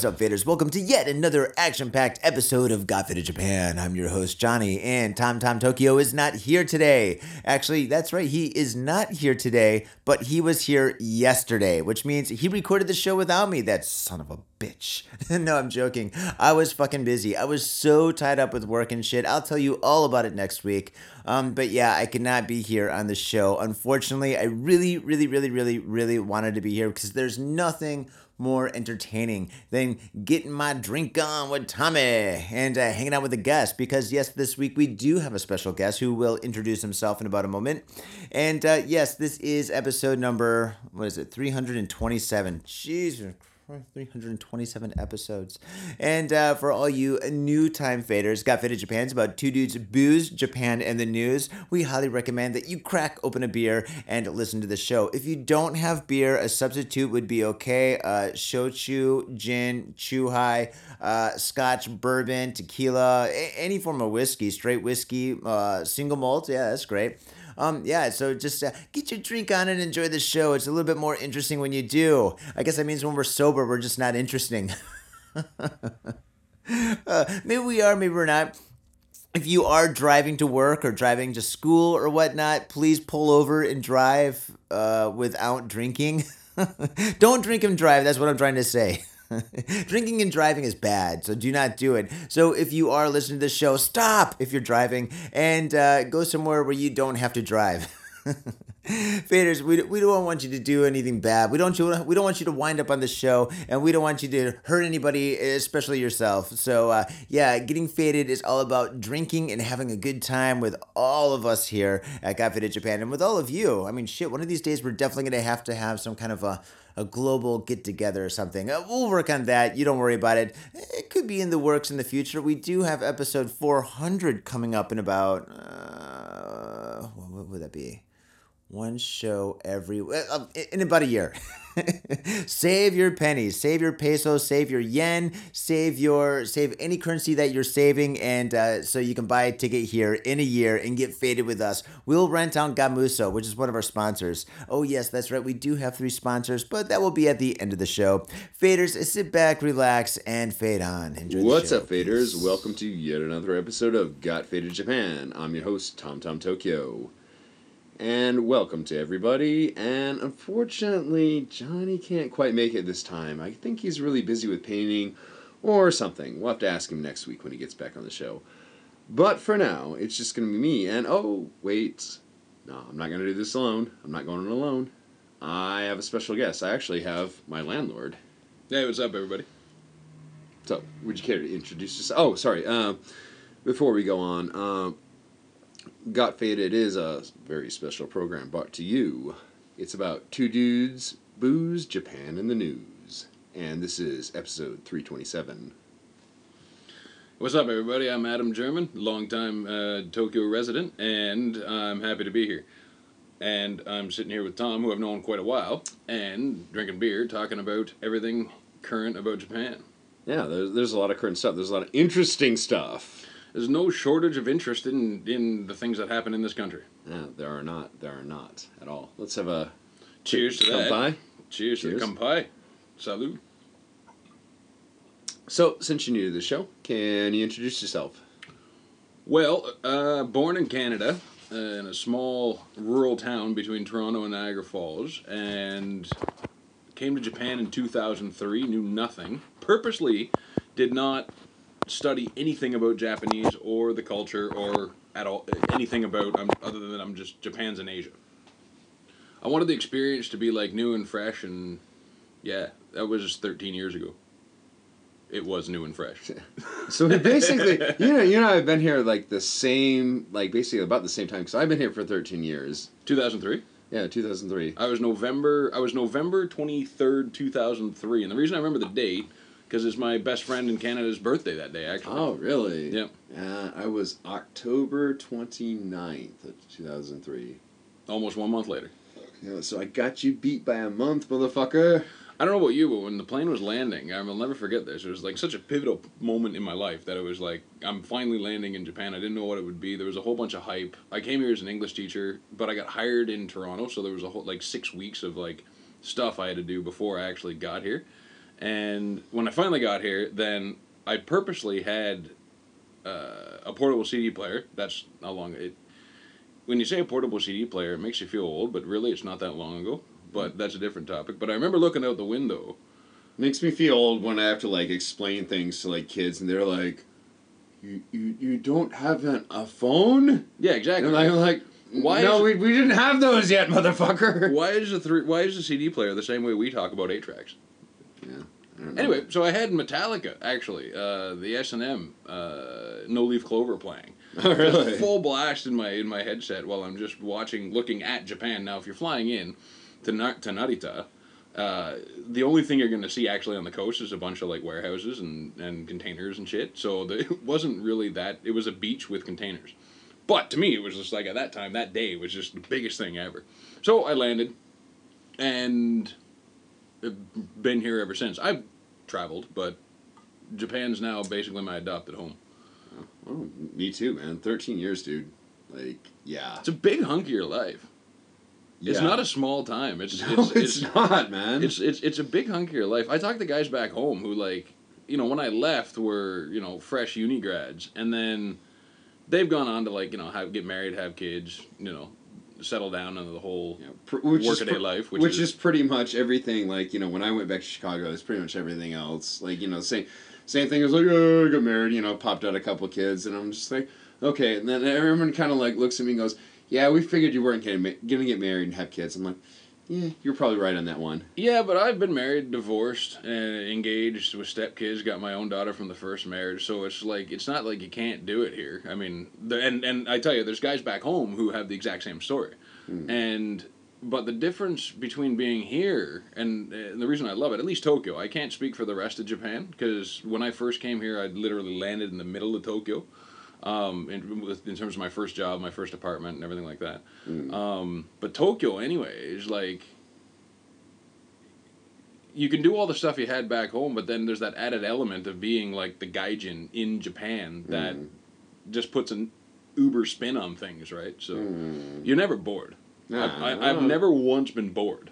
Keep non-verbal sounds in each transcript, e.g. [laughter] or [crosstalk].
What's up, faders? Welcome to yet another action-packed episode of Got Japan. I'm your host Johnny, and Tom Tom Tokyo is not here today. Actually, that's right, he is not here today, but he was here yesterday, which means he recorded the show without me. That son of a bitch. [laughs] no, I'm joking. I was fucking busy. I was so tied up with work and shit. I'll tell you all about it next week. Um, but yeah, I could not be here on the show. Unfortunately, I really, really, really, really, really wanted to be here because there's nothing more entertaining than getting my drink on with Tommy and uh, hanging out with a guest. Because, yes, this week we do have a special guest who will introduce himself in about a moment. And uh, yes, this is episode number, what is it, 327. Jesus 327 episodes. And uh, for all you new time faders, Got Faded Japan's about two dudes, booze, Japan, and the news. We highly recommend that you crack open a beer and listen to the show. If you don't have beer, a substitute would be okay. Uh, shochu, gin, chuhai, uh, scotch, bourbon, tequila, a- any form of whiskey, straight whiskey, uh, single malt. Yeah, that's great. Um, yeah, so just uh, get your drink on and enjoy the show. It's a little bit more interesting when you do. I guess that means when we're sober, we're just not interesting. [laughs] uh, maybe we are, maybe we're not. If you are driving to work or driving to school or whatnot, please pull over and drive uh, without drinking. [laughs] Don't drink and drive. That's what I'm trying to say. [laughs] Drinking and driving is bad, so do not do it. So if you are listening to this show, stop if you're driving and uh, go somewhere where you don't have to drive. [laughs] Faders, we, we don't want you to do anything bad. We don't we don't want you to wind up on the show, and we don't want you to hurt anybody, especially yourself. So uh, yeah, getting faded is all about drinking and having a good time with all of us here at Got Faded Japan, and with all of you. I mean, shit, one of these days we're definitely gonna have to have some kind of a a global get together or something. Uh, we'll work on that. You don't worry about it. It could be in the works in the future. We do have episode 400 coming up in about, uh, what would that be? One show every uh, in about a year. [laughs] [laughs] save your pennies, save your pesos, save your yen, save your save any currency that you're saving, and uh, so you can buy a ticket here in a year and get faded with us. We'll rent out Gamuso, which is one of our sponsors. Oh yes, that's right. We do have three sponsors, but that will be at the end of the show. Faders, sit back, relax, and fade on. Enjoy What's up, faders? Welcome to yet another episode of Got Faded Japan. I'm your host, Tom Tom Tokyo. And welcome to everybody. And unfortunately, Johnny can't quite make it this time. I think he's really busy with painting or something. We'll have to ask him next week when he gets back on the show. But for now, it's just going to be me. And oh, wait. No, I'm not going to do this alone. I'm not going alone. I have a special guest. I actually have my landlord. Hey, what's up, everybody? So, would you care to introduce yourself? Oh, sorry. Uh, before we go on, uh, Got Faded is a very special program brought to you. It's about two dudes, booze, Japan, and the news. And this is episode 327. What's up, everybody? I'm Adam German, longtime uh, Tokyo resident, and I'm happy to be here. And I'm sitting here with Tom, who I've known quite a while, and drinking beer, talking about everything current about Japan. Yeah, there's, there's a lot of current stuff. There's a lot of interesting stuff. There's no shortage of interest in, in the things that happen in this country. Yeah, there are not. There are not at all. Let's have a Cheers to that. Kampai. Cheers, Cheers. to the kampai. Salud. So, since you're new to the show, can you introduce yourself? Well, uh, born in Canada, uh, in a small rural town between Toronto and Niagara Falls, and came to Japan in 2003, knew nothing, purposely did not study anything about Japanese or the culture or at all anything about um, other than I'm just Japan's in Asia. I wanted the experience to be like new and fresh, and yeah, that was 13 years ago. It was new and fresh. [laughs] So basically, you know, you know, I've been here like the same, like basically about the same time. Because I've been here for 13 years. 2003. Yeah, 2003. I was November. I was November twenty third, two thousand three, and the reason I remember the date because it's my best friend in Canada's birthday that day. Actually. Oh, really? Yep. Uh, I was October 29th of 2003. Almost one month later. Yeah, so I got you beat by a month, motherfucker. I don't know about you, but when the plane was landing, I will never forget this. It was like such a pivotal moment in my life that it was like I'm finally landing in Japan. I didn't know what it would be. There was a whole bunch of hype. I came here as an English teacher, but I got hired in Toronto, so there was a whole like six weeks of like stuff I had to do before I actually got here. And when I finally got here, then I purposely had uh, a portable CD player. That's how long it. When you say a portable CD player, it makes you feel old, but really it's not that long ago. But that's a different topic. But I remember looking out the window. Makes me feel old when I have to like explain things to like kids and they're like, "You you, you don't have an, a phone?" Yeah, exactly. And I'm like, Why No, is- we, we didn't have those yet, motherfucker. Why is the three? Why is the CD player the same way we talk about eight tracks? Yeah. I don't know. Anyway, so I had Metallica actually, uh, the S and M, uh, No Leaf Clover playing. [laughs] Oh, really? Full blast in my in my headset while I'm just watching, looking at Japan. Now, if you're flying in to Na- to Narita, uh, the only thing you're going to see actually on the coast is a bunch of like warehouses and, and containers and shit. So the, [laughs] it wasn't really that. It was a beach with containers. But to me, it was just like at that time, that day was just the biggest thing ever. So I landed, and been here ever since. I've traveled, but Japan's now basically my adopted home. Oh, me too, man. Thirteen years, dude. Like, yeah. It's a big hunk of your life. It's not a small time. It's [laughs] No, it's, it's, it's, not, man. it's it's it's a big hunk of your life. I talk to guys back home who like, you know, when I left were you know fresh uni grads, and then they've gone on to like you know have get married, have kids, you know, settle down into the whole Yeah, pr- which workaday pr- life, which, which, is, is, pretty much everything. Like you know, when I went back to Chicago, it's pretty much everything else. Like you know, same same thing. as like, oh, I got married. You know, popped out a couple kids, and I'm just like, okay. And then everyone kind of like looks at me and goes, "Yeah, we figured you weren't ma- gonna get married and have kids." I'm like, yeah, you're probably right on that one. Yeah, but I've been married, divorced, and engaged with stepkids. Got my own daughter from the first marriage, so it's like it's not like you can't do it here. I mean, the, and and I tell you, there's guys back home who have the exact same story, hmm. and but the difference between being here and, and the reason I love it, at least Tokyo, I can't speak for the rest of Japan because when I first came here, I literally landed in the middle of Tokyo. Um, in, with- in terms of my first job, my first apartment, and everything like that. Um, but Tokyo, anyway, is like you can do all the stuff you had back home, but then there's that added element of being like the gaijin in Japan that Mm. just puts an uber spin on things, right? So Mm. you're never bored. Nah, I've, I, I've uh, never once been bored.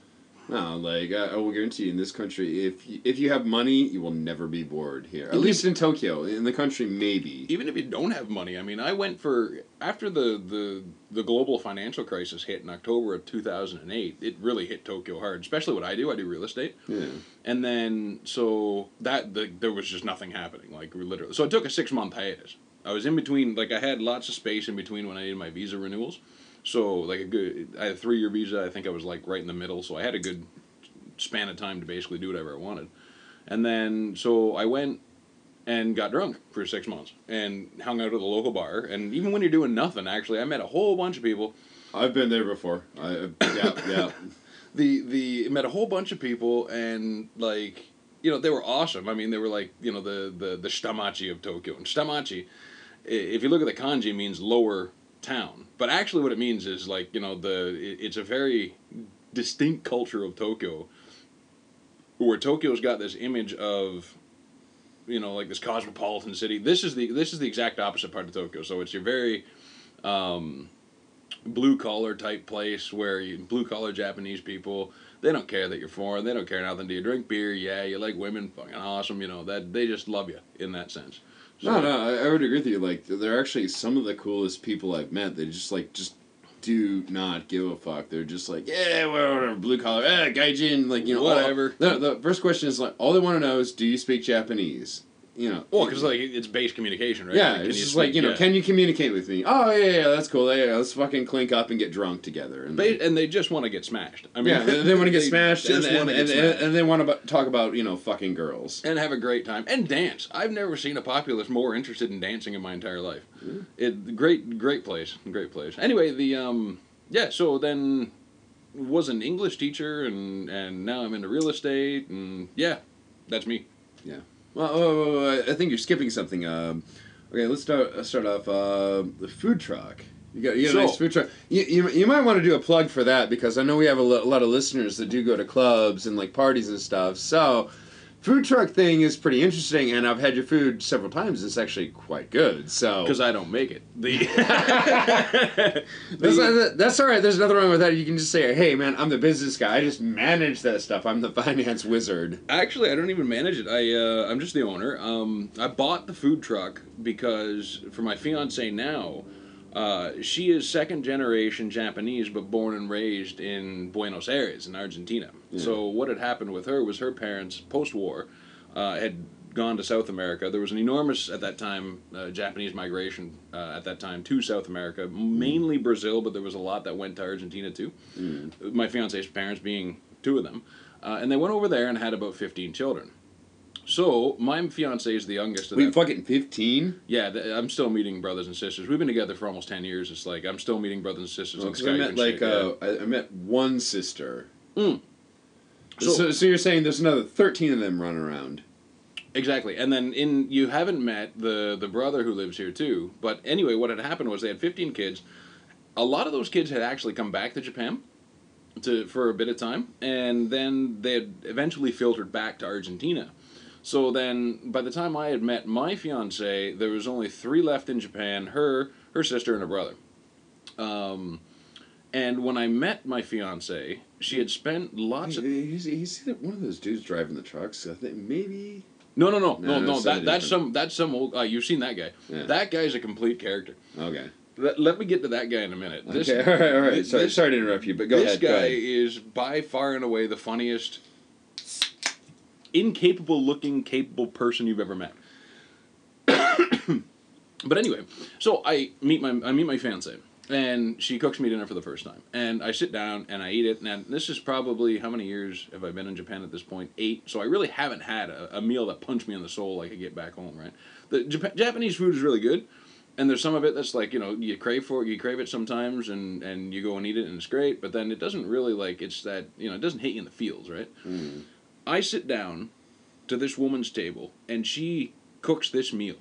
No, like I, I will guarantee you, in this country, if you, if you have money, you will never be bored here. At Even- least in Tokyo, in the country, maybe. Even if you don't have money, I mean, I went for after the the the global financial crisis hit in October of 2008. It really hit Tokyo hard, especially what I do. I do real estate. Yeah. And then so that the, there was just nothing happening, like literally. So it took a six month hiatus. I was in between, like I had lots of space in between when I needed my visa renewals. So like a good, I had a three year visa. I think I was like right in the middle, so I had a good span of time to basically do whatever I wanted. And then so I went and got drunk for six months and hung out at the local bar. And even when you're doing nothing, actually, I met a whole bunch of people I've been there before. I, uh, yeah, yeah. [laughs] the the met a whole bunch of people and like you know they were awesome. I mean they were like you know the the the Shitamachi of Tokyo and Shitamachi, if you look at the kanji means lower town, but actually what it means is like you know the it, it's a very distinct culture of Tokyo. Where Tokyo's got this image of you know like this cosmopolitan city. This is the this is the exact opposite part of Tokyo. So it's your very um, blue collar type place where blue collar Japanese people they don't care that you're foreign. They don't care nothing. Do you drink beer? Yeah. You like women? Fucking awesome. You know that they just love you in that sense So- No, no, I, I would agree with you. Like, they're actually some of the coolest people I've met. They just like just do not give a fuck. They're just like, yeah, whatever, blue collar, eh, gaijin, like you know, Whatever. the, the first question is like, all they want to know is, do you speak Japanese? You know, well because like it's base communication right yeah, Like, it's just like you know, yeah. can you communicate with me? Oh yeah, yeah, that's cool. Yeah, yeah, let's fucking clink up and get drunk together. And Ba- and they just want to get smashed i mean yeah, they, they want to get smashed, and, just and, and, smashed. and they want to talk about you know fucking girls. and have a great time and dance. I've never seen a populace more interested in dancing in my entire life. It great great place, great place. Anyway, the um yeah, so then was an English teacher and and now I'm into real estate and yeah, that's me. Well, oh, I think you're skipping something. Um, okay, let's start start off uh, the food truck. You got you got a nice food truck. You, you, you might want to do a plug for that because I know we have a lo- lot of listeners that do go to clubs and like parties and stuff. So food truck thing is pretty interesting, and I've had your food several times. It's actually quite good. So Because I don't make it. The [laughs] [laughs] that's, that's all right. There's nothing wrong with that. You can just say, "Hey, man, I'm the business guy. I just manage that stuff. I'm the [laughs] finance wizard." Actually, I don't even manage it. I uh, I'm just the owner. Um, I bought the food truck because for my fiance now, uh, she is second generation Japanese, but born and raised in Buenos Aires in Argentina. So what had happened with her was her parents post war uh, had gone to South America. There was an enormous at that time uh, Japanese migration uh, at that time to South America, mainly Brazil, but there was a lot that went to Argentina too. My fiance's parents being two of them, uh, and they went over there and had about fifteen children. So my fiance is the youngest of fucking fifteen. Yeah, th- I'm still meeting brothers and sisters. We've been together for almost ten years. It's like I'm still meeting brothers and sisters on Skype I met and like shit, yeah. uh, I, I met one sister. Mm. So, So- so, you're saying there's another thirteen of them running around? Exactly, and then in you haven't met the the brother who lives here too. But anyway, what had happened was they had 15 kids. A lot of those kids had actually come back to Japan to for a bit of time, and then they had eventually filtered back to Argentina. So then, by the time I had met my fiance, there was only three left in Japan: her, her sister, and her brother. Um, and when I met my fiance, she had spent lots of He's, he's one of those dudes driving the trucks. I think maybe. No, no, no, No, no, no. that's That, that's some. That's some old. Uh, you've seen that guy. Yeah. That guy's a complete character. Okay. Let, let me get to that guy in a minute. This, okay. [laughs] All right. All right. this- sorry. this- sorry to interrupt you, but go this ahead. go guy ahead. is by far and away the funniest, incapable looking, capable person you've ever met. [coughs] but anyway, so I meet my I meet my fiance, and she cooks me dinner for the first time, and I sit down and I eat it. And this is probably how many years have I been in Japan at this point? Eight. So I really haven't had a, a meal that punched me in the soul like I get back home. Right. The Jap- Japanese food is really good and there's some of it that's like you know you crave for it you crave it sometimes and and you go and eat it and it's great but then it doesn't really like it's that you know it doesn't hit you in the feels right Mm. I sit down to this woman's table and she cooks this meal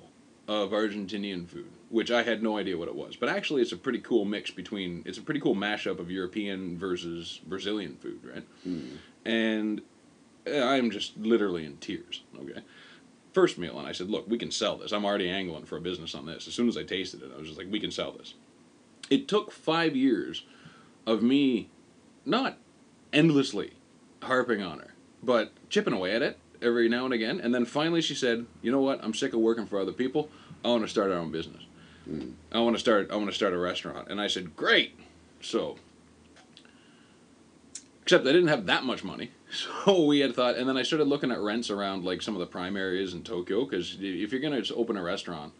of argentinian food which i had no idea what it was but actually it's a pretty cool mix between it's a pretty cool mashup of european versus brazilian food right Mm. and uh, i'm just literally in tears okay first meal and I said, look, we can sell this. I'm already angling for a business on this. As soon as I tasted it, I was just like, we can sell this. It took five years of me not endlessly harping on her, but chipping away at it every now and again. And then finally she said, you know what? I'm sick of working for other people. I want to start our own business. Hmm. I want to start I want to start a restaurant. And I said, great. So except I didn't have that much money. [laughs] So we had thought, and then I started looking at rents around like some of the prime areas in Tokyo because if you're gonna open a restaurant,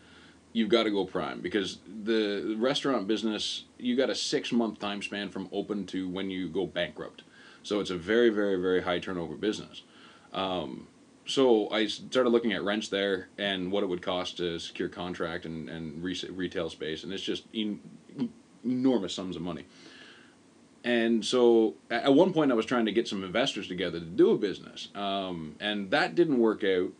you've got to go prime because the restaurant business you got a six month time span from open to when you go bankrupt. So it's a very very very high turnover business. Um, so I started looking at rents there and what it would cost to secure contract and and re- retail space, and it's just en- enormous sums of money. And so at one point, I was trying to get some investors together to do a business, um, and that didn't work out.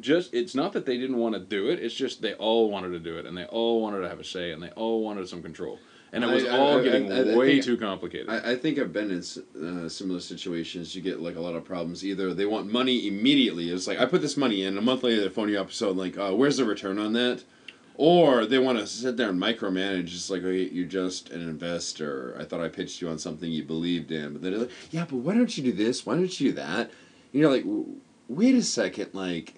Just it's not that they didn't want to do it; it's just they all wanted to do it, and they all wanted to have a say, and they all wanted some control, and it was I- all I- getting I- way too complicated. I, I think I've been in uh, similar situations. You get like a lot of problems. Either they want money immediately. It's like I put this money in. A month later, they phone you up. So like, uh, where's the return on that? Or they want to sit there and micromanage. It's like, okay, you're just an investor. I thought I pitched you on something you believed in, but then like, yeah, but why don't you do this? Why don't you do that? And you're like, "W- wait a second, like,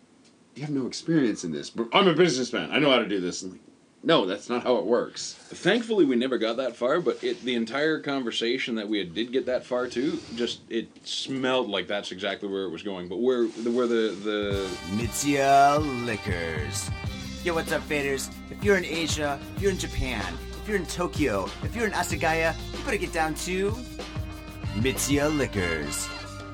you have no experience in this. But I'm a businessman. I know how to do this. And like, no, that's not how it works. Thankfully, we never got that far, but it, the entire conversation that we had, did get that far to, just it smelled like that's exactly where it was going. But where the where the the Mitsuya Liquors. Yo, what's up, faders? If you're in Asia, if you're in Japan, if you're in Tokyo, if you're in Asagaya, you better get down to Mitsuya Liquors.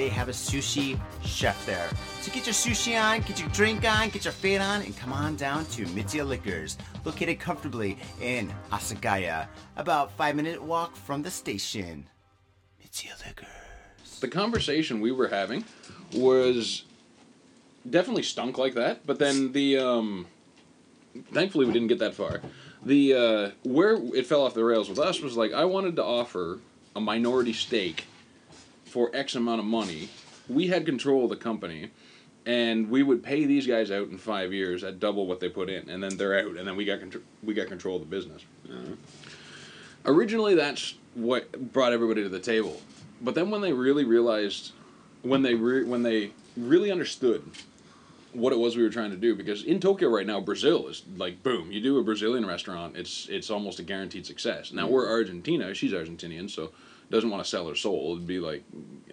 they have a sushi chef there. So get your sushi on, get your drink on, get your fade on, and come on down to Mitsuya Liquors, located comfortably in Asagaya, about five minute walk from the station. Mitsuya Liquors. The conversation we were having was definitely stunk like that, but then the um, thankfully we didn't get that far. The uh, where it fell off the rails with us was like I wanted to offer a minority stake for X amount of money. We had control of the company, and we would pay these guys out in five years at double what they put in, and then they're out, and then we got contr- we got control of the business. Mm-hmm. Originally, that's what brought everybody to the table, but then when they really realized, when they re- when they really understood what it was we were trying to do because in Tokyo right now Brazil is like boom you do a Brazilian restaurant it's it's almost a guaranteed success now we're mm-hmm. Argentina she's Argentinian so doesn't want to sell her soul it'd be like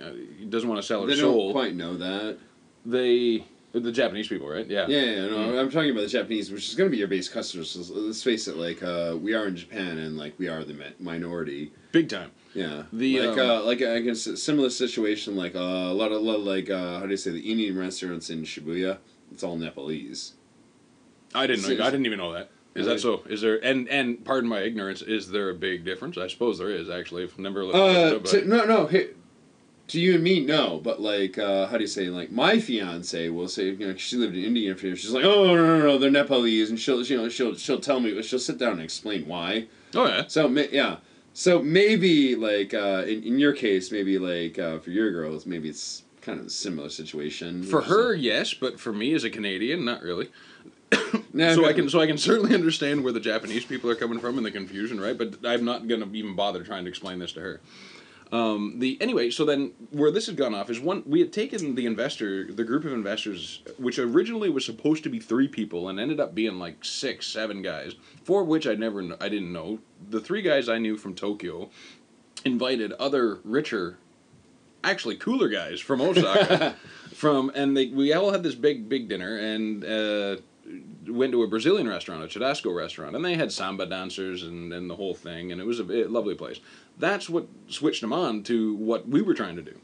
uh, doesn't want to sell her They soul don't quite know that. they the Japanese people right yeah Yeah, yeah, no, I'm talking about the Japanese, which is going to be your base customers. So let's face it, like uh, we are in Japan, and like we are the minority. big time Yeah, The, like um, uh, like I guess a similar situation, like uh, a lot of, lot of like uh, how do you say the Indian restaurants in Shibuya? It's all Nepalese. I didn't know I didn't even know that is that so is there and and pardon my ignorance is there a big difference I suppose there is actually I've never looked Uh, but to, no, no. Hey, to you and me, no. But like, uh, how do you say? Like, my fiance will say, you know, she lived in India for years. She's like, oh no, no, no, they're Nepalese, and she'll, you know, she'll, she'll tell me, she'll sit down and explain why. oh yeah So yeah, so maybe like uh, in in your case, maybe like uh, for your girls, maybe it's kind of a similar situation. for her yes but for me as a Canadian not really [coughs] Nah, so I can so I can certainly understand where the Japanese people are coming from and the confusion, right? But I'm not gonna even bother trying to explain this to her. Um, the anyway, so then where this had gone off is one we had taken the investor, the group of investors, which originally was supposed to be three people and ended up being like six, seven guys, four of which I never I didn't know. The three guys I knew from Tokyo invited other richer, actually cooler guys from Osaka, [laughs] from and they we all had this big big dinner and. Uh, went to a Brazilian restaurant, a Churrasco restaurant, and they had samba dancers and, and the whole thing, and it was a, a lovely place. That's what switched them on to what we were trying to do.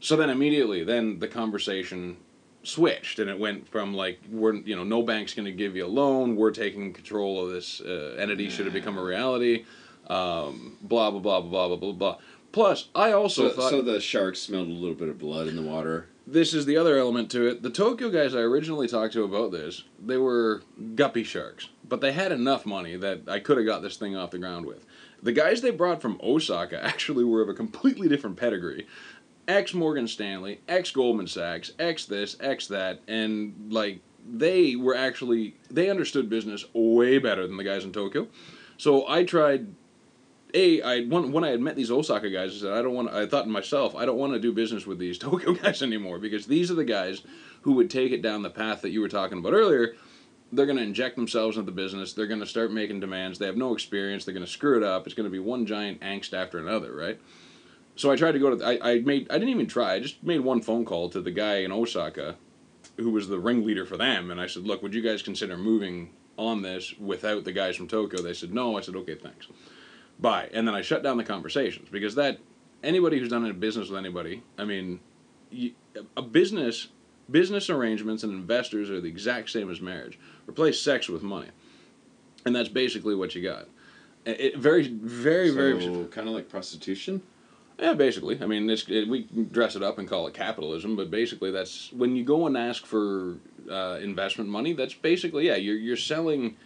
So then immediately, then the conversation switched, and it went from like we're you know no bank's going to give you a loan, we're taking control of this uh, entity should it become a reality, um, blah blah blah blah blah blah blah. Plus, I also So, thought so the sharks smelled a little bit of blood in the water. This is the other element to it. The Tokyo guys I originally talked to about this, they were guppy sharks, but they had enough money that I could have got this thing off the ground with. The guys they brought from Osaka [laughs] actually were of a completely different pedigree. Ex Morgan Stanley, ex Goldman Sachs, ex this, ex that, and like they were actually they understood business way better than the guys in Tokyo. So I tried a I when, when I had met these Osaka guys, I said I don't want. I thought to myself, I don't want to do business with these [laughs] Tokyo guys anymore because these are the guys who would take it down the path that you were talking about earlier. They're going to inject themselves into the business. They're going to start making demands. They have no experience. They're going to screw it up. It's going to be one giant angst after another, right? So I tried to go to. I, I made. I didn't even try. I just made one phone call to the guy in Osaka, who was the ringleader for them, and I said, "Look, would you guys consider moving on this without the guys from Tokyo?" They said, "No." I said, "Okay, thanks." Bye. And then I shut down the conversations because that anybody who's done a business with anybody, I mean, you, a business business arrangements and investors are the exact same as marriage. Replace sex with money, and that's basically what you got. It, very, very, very. Kind of like prostitution. Yeah, basically. I mean, it's, it, we dress it up and call it capitalism, but basically, that's when you go and ask for uh, investment money. That's basically yeah, you're you're selling.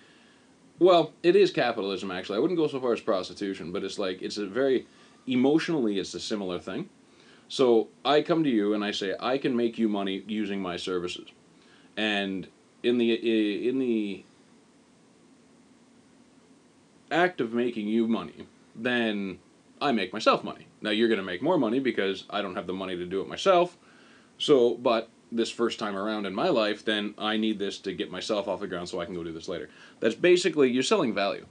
Well, it is capitalism actually. I wouldn't go so far as prostitution, but it's like it's a very emotionally, it's a similar thing. So I come to you and I say I can make you money using my services, and in the in the act of making you money, then I make myself money. Now you're going to make more money because I don't have the money to do it myself. So, but this first time around in my life, then I need this to get myself off the ground so I can go do this later. That's basically you're selling value.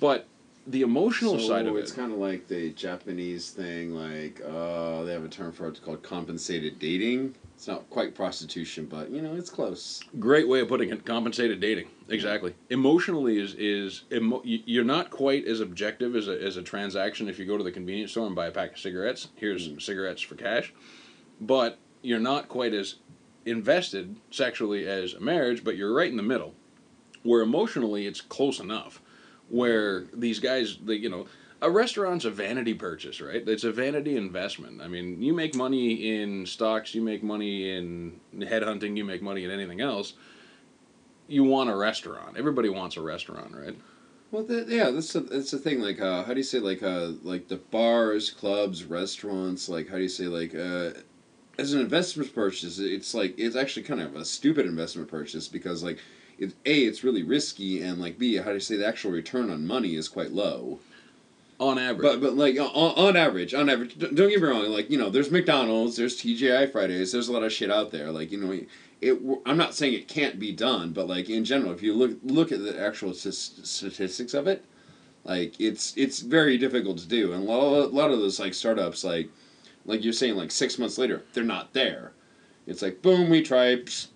But the emotional so side of it. it's kind of like the Japanese thing, like uh, they have a term for it called compensated dating. It's not quite prostitution, but you know it's close. Great way of putting it. Compensated dating. Exactly. Emotionally is is emo- you're not quite as objective as a, as a transaction if you go to the convenience store and buy a pack of cigarettes. Here's cigarettes for cash, but you're not quite as invested sexually as a marriage. But you're right in the middle, where emotionally it's close enough. Where these guys, they, you know, a restaurant's a vanity purchase, right? It's a vanity investment. I mean, you make money in stocks, you make money in headhunting, you make money in anything else. You want a restaurant. Everybody wants a restaurant, right? Well, yeah, that's the, that's the thing. Like, uh, how do you say like uh, like the bars, clubs, restaurants? Like, how do you say like uh, as an investment purchase? It's like it's actually kind of a stupid investment purchase because like it a it's really risky and like b how do you say the actual return on money is quite low. On average. But but like on, on average, on average, don't get me wrong. Like you know, there's McDonald's, there's TGI Fridays, there's a lot of shit out there. Like you know, it. I'm not saying it can't be done, but like in general, if you look look at the actual st- statistics of it, like it's it's very difficult to do. And a lot of, a lot of those like startups, like like you're saying, like six months later, they're not there. It's like boom, we tried, psst,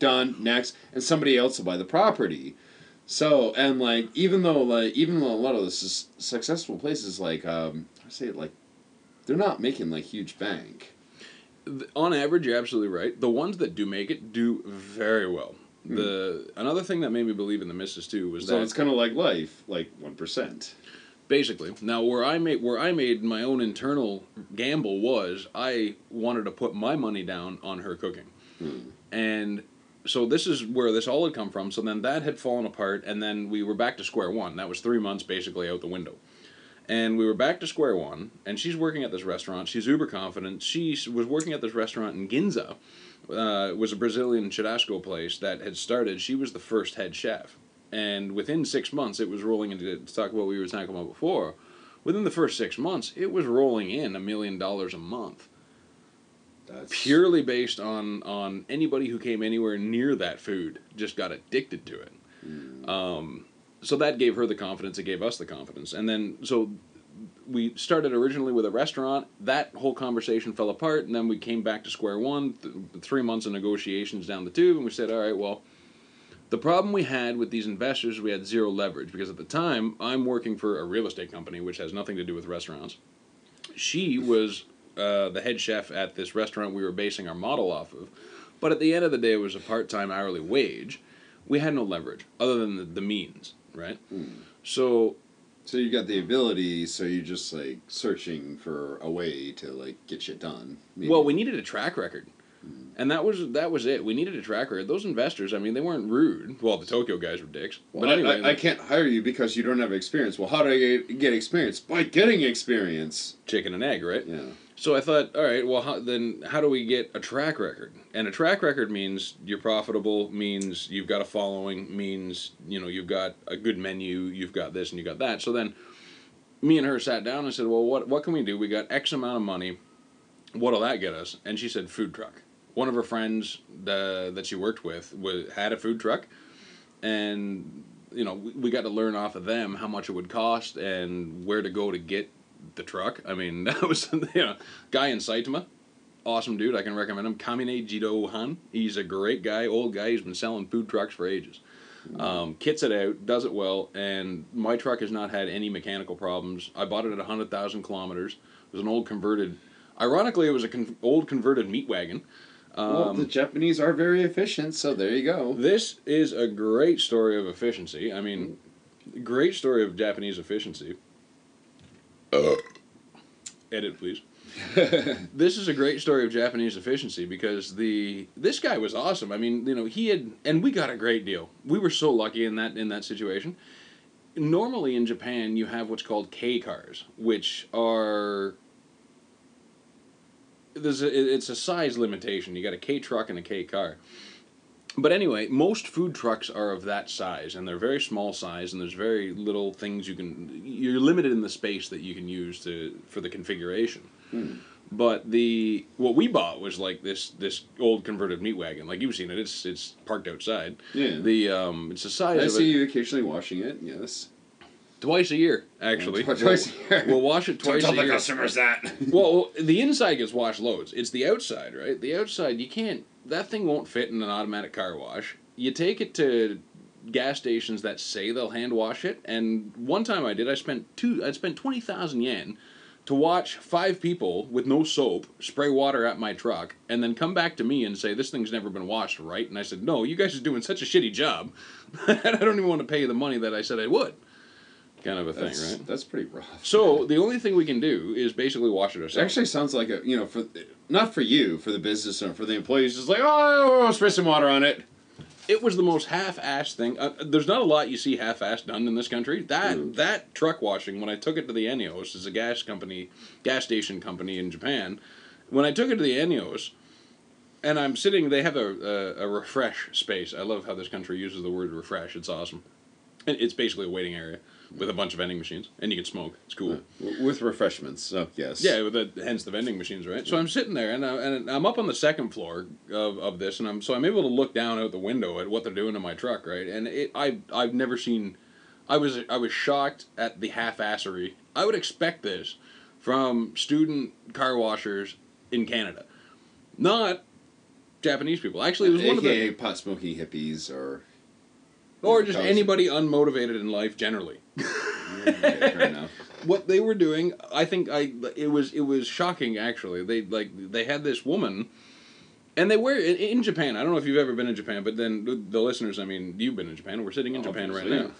done next, and somebody else will buy the property. So and like even though like even though a lot of the s- successful places like um I say it like they're not making like huge bank. On average, you're absolutely right. The ones that do make it do very well. The another thing that made me believe in the misses too was So that it's kind of like life, like one percent. Basically now where I made where I made my own internal gamble was I wanted to put my money down on her cooking, and so this is where this all had come from. So then that had fallen apart, and then we were back to square one. That was three months basically out the window. And we were back to square one, and she's working at this restaurant. She's uber confident. She was working at this restaurant in Ginza. Uh, it was a Brazilian churrasco place that had started. She was the first head chef. And within six months, it was rolling into, to talk about what we were talking about before, within the first six months, it was rolling in a million dollars a month That's purely based on on anybody who came anywhere near that food just got addicted to it. Um, so that gave her the confidence. It gave us the confidence, and then so we started originally with a restaurant. That whole conversation fell apart, and then we came back to square one. Th- three months of negotiations down the tube, and we said, all right, well. The problem we had with these investors, we had zero leverage because at the time I'm working for a real estate company, which has nothing to do with restaurants. She was uh, the head chef at this restaurant we were basing our model off of, but at the end of the day, it was a part-time hourly wage. We had no leverage other than the, the means, right? So So you got the ability, so you're just like searching for a way to like get shit done. maybe. Well, we needed a track record, and that was that was it. We needed a track record. Those investors, I mean, they weren't rude. Well, the Tokyo guys were dicks, Well, but anyway, I, I can't hire you because you don't have experience. Well, how do I get, get experience? By getting experience. chicken and egg, right? Yeah. So I thought, all right, well, how, then how do we get a track record? And a track record means you're profitable, means you've got a following, means you know you've got a good menu, you've got this and you got that. So then, me and her sat down and said, well, what what can we do? We got X amount of money. What'll that get us? And she said, food truck. One of her friends uh, that she worked with was, had a food truck, and you know we, we got to learn off of them how much it would cost and where to go to get the truck. I mean, [laughs] that was you know guy in Saitama, awesome dude. I can recommend him. Kamine Jido Han. He's a great guy, old guy. He's been selling food trucks for ages. Um, kits it out, does it well, and my truck has not had any mechanical problems. I bought it at hundred thousand kilometers. It was an old converted. Ironically, it was a con- old converted meat wagon. Well, the Japanese are very efficient, so there you go. This is a great story of efficiency. I mean, great story of Japanese efficiency. Uh. Edit, please. [laughs] this is a great story of Japanese efficiency because the this guy was awesome. I mean, you know, he had and we got a great deal. We were so lucky in that in that situation. Normally in Japan, you have what's called K cars, which are there's a, it's a size limitation. You got a K truck and a K car. But anyway, most food trucks are of that size, and they're very small size, and there's very little things you can. You're limited in the space that you can use to for the configuration. But the what we bought was like this this old converted meat wagon. Like you've seen it, it's it's parked outside. Yeah. The um, it's the size I see a, you occasionally washing it. Yes. Twice a year, actually. Twice- twice a year. We'll wash it twice a year. customers that. [laughs] Well, the inside gets washed loads. It's the outside, right? The outside, you can't. That thing won't fit in an automatic car wash. You take it to gas stations that say they'll hand wash it, and one time I did. I spent two. I spent twenty thousand yen to watch five people with no soap spray water at my truck, and then come back to me and say this thing's never been washed, right? And I said, no, you guys are doing such a shitty job. [laughs] That I don't even want to pay you the money that I said I would. Kind of a thing, That's, right? that's pretty rough. So the only thing we can do is basically wash it It ourselves. actually sounds like a you know for not for you for the business or for the employees just like oh spray some water on it. it was the most half-assed thing. Uh, there's not a lot you see half-assed done in this country. That Mm. that truck washing when I took it to the ENEOS, is a gas company, gas station company in Japan. When I took it to the ENEOS, and I'm sitting, they have a, a a refresh space. I love how this country uses the word refresh. It's awesome. It's basically a waiting area with a bunch of vending machines, and you can smoke. It's cool. W- With refreshments, so yes. Yeah, with the, hence the vending machines, right? So I'm sitting there, and, I, and I'm up on the second floor of, of this, and I'm so I'm able to look down out the window at what they're doing to my truck, right? And it I I've never seen, I was I was shocked at the half-assery. I would expect this from student car washers in Canada, not Japanese people. Actually, it was one of the pot smoking hippies or or just anybody unmotivated in life generally. Yeah, [laughs] what they were doing i think i it was it was shocking actually. They like they had this woman and they were in, in japan. I don't know if you've ever been in japan but then the, the listeners i mean you've been in japan. We're sitting in japan right now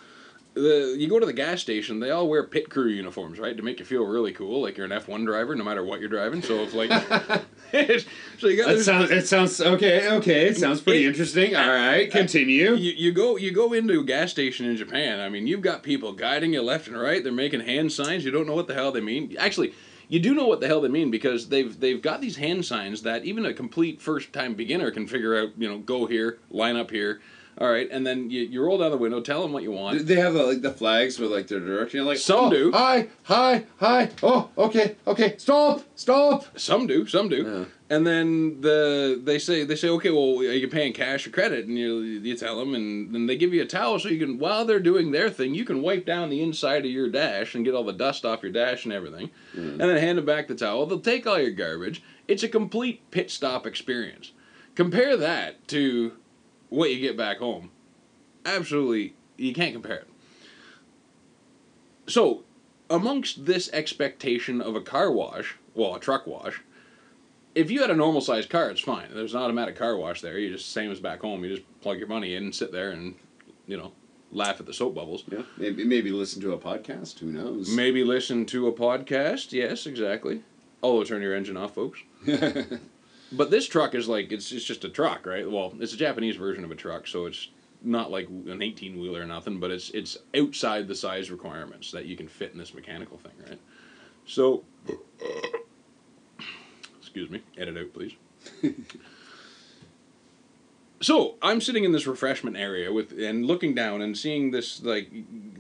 the you go to the gas station they all wear pit crew uniforms right to make you feel really cool like you're an f1 driver no matter what you're driving so if like [laughs] so you got That this- sounds. It sounds okay. Okay, it sounds pretty It- interesting. All right, uh, continue. you, you go you go into a gas station in Japan. I mean, you've got people guiding you left and right. They're making hand signs. You don't know what the hell they mean. Actually, you do know what the hell they mean because they've they've got these hand signs that even a complete first time beginner can figure out. You know, go here, line up here. All right, and then you, you roll down the window, tell them what you want. They have uh, like the flags with like their direction. Like Some oh, do. Hi, hi, hi. Oh, okay, okay. Stop, stop. Some do, some do. Yeah. And then the they say they say okay, well, are you paying cash or credit? And you you tell them, and then they give you a towel so you can while they're doing their thing, you can wipe down the inside of your dash and get all the dust off your dash and everything, and then hand them back the towel. They'll take all your garbage. It's a complete pit stop experience. Compare that to what you get back home. Absolutely, you can't compare it. So, amongst this expectation of a car wash, well, a truck wash, if you had a normal sized car, it's fine. There's an automatic car wash there. You just same as back home. You just plug your money in and sit there and, you know, laugh at the soap bubbles. Yeah, maybe maybe listen to a podcast. Who knows? Maybe listen to a podcast. Yes, exactly. Although turn your engine off, folks. [laughs] But this truck is like it's it's just a truck, right? Well, it's a Japanese version of a truck, so it's not like an eighteen wheeler or nothing, but it's it's outside the size requirements that you can fit in this mechanical thing, right? So, excuse me, edit out, please. [laughs] so I'm sitting in this refreshment area with and looking down and seeing this like